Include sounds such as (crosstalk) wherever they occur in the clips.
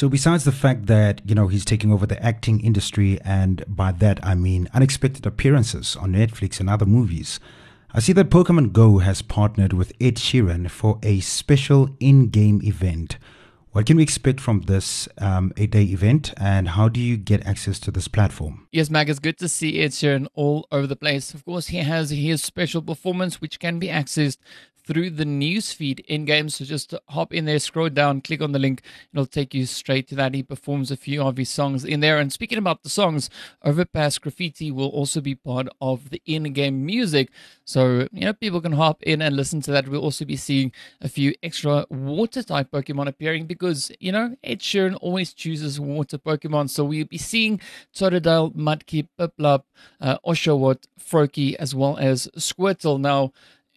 So, besides the fact that, you know, he's taking over the acting industry, and by that I mean unexpected appearances on Netflix and other movies, I see that Pokemon Go has partnered with Ed Sheeran for a special in game event. What can we expect from this um, eight day event, and how do you get access to this platform? Yes, Mag, it's good to see Ed Sheeran all over the place. Of course, he has his special performance, which can be accessed through the newsfeed in game. So just hop in there, scroll down, click on the link, it'll take you straight to that. He performs a few of his songs in there. And speaking about the songs, Overpass Graffiti will also be part of the in game music. So, you know, people can hop in and listen to that. We'll also be seeing a few extra water type Pokemon appearing because, you know, Ed Sheeran always chooses water Pokemon. So we'll be seeing Totodile, Mudkip, Piplup, uh, Oshawott, Froakie, as well as Squirtle. Now,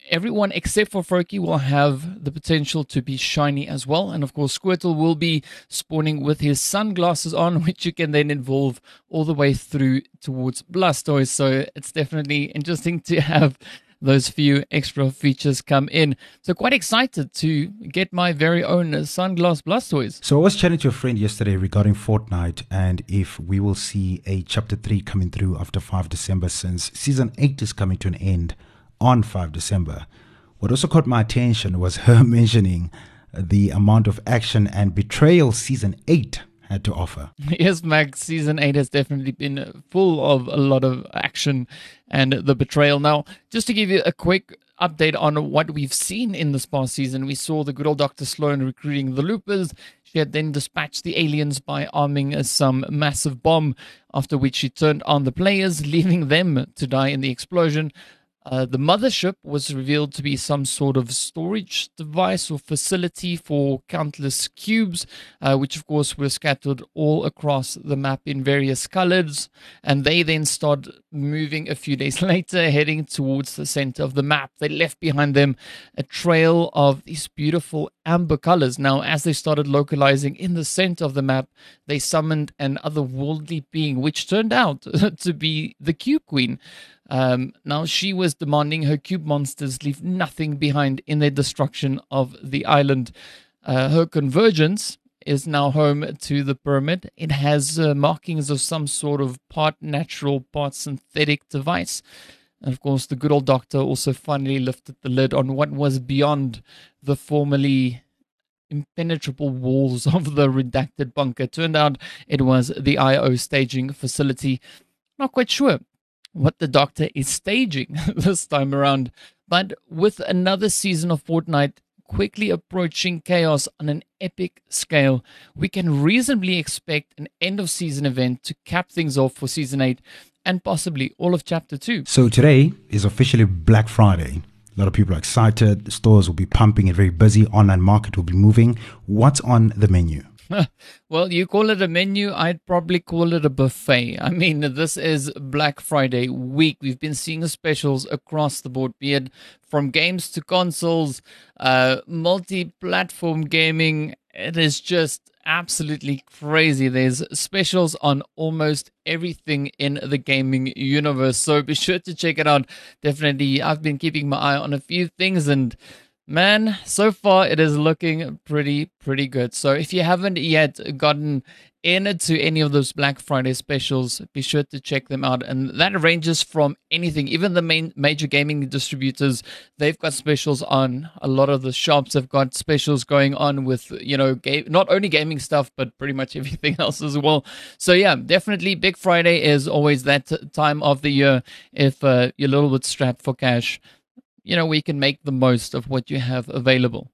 everyone except for Froakie will have the potential to be shiny as well. And of course, Squirtle will be spawning with his sunglasses on, (laughs) which you can then evolve all the way through towards Blastoise. So it's definitely interesting to have those few extra features come in. So quite excited to get my very own sunglass Blastoise. So I was chatting to a friend yesterday regarding Fortnite and if we will see a chapter 3 coming through after 5 December since season 8 is coming to an end on 5 December. What also caught my attention was her (laughs) mentioning the amount of action and betrayal season 8 had to offer. (laughs) Yes, Max, season 8 has definitely been full of a lot of action and the betrayal. Now, just to give you a quick update on what we've seen in this past season, we saw the good old Dr. Slone recruiting the loopers. She had then dispatched the aliens by arming some massive bomb, after which she turned on the players, (laughs) leaving them to die in the explosion. Uh, the mothership was revealed to be some sort of storage device or facility for countless cubes, uh, which of course were scattered all across the map in various colors. And they then start moving a few days (laughs) later, heading towards the center of the map. They left behind them a trail of these beautiful amber colors. Now, as they started localizing in the center of the map, they summoned an otherworldly being, which turned out (laughs) to be the Cube Queen. Um, now, she was demanding her cube monsters leave nothing behind in their destruction of the island. Uh, her convergence is now home to the pyramid. It has uh, markings of some sort of part natural, part synthetic device. And of course, the good old doctor also finally lifted the lid on what was beyond the formerly impenetrable walls of the redacted bunker. Turned out it was the IO staging facility. Not quite sure what the Doctor is staging (laughs) this time around. But with another season of Fortnite quickly approaching chaos on an epic scale, we can reasonably expect an end of season event to cap things off for season 8 and possibly all of chapter 2. So today is officially Black Friday. A lot of people are excited. The stores will be pumping and very busy. Online market will be moving. What's on the menu? (laughs) well, you call it a menu. I'd probably call it a buffet. I mean, this is Black Friday week. We've been seeing specials across the board, be it from games to consoles, uh, multi platform gaming. It is just absolutely crazy. There's specials on almost everything in the gaming universe. So be sure to check it out. Definitely, I've been keeping my eye on a few things and Man, so far it is looking pretty, pretty good. So if you haven't yet gotten into any of those Black Friday specials, be sure to check them out. And that ranges from anything, even the main major gaming distributors, they've got specials on. A lot of the shops have got specials going on with, you know, game, not only gaming stuff, but pretty much (laughs) everything else as well. So yeah, definitely Big Friday is always that time of the year if uh, you're a little bit strapped for cash you know, we can make the most of what you have available.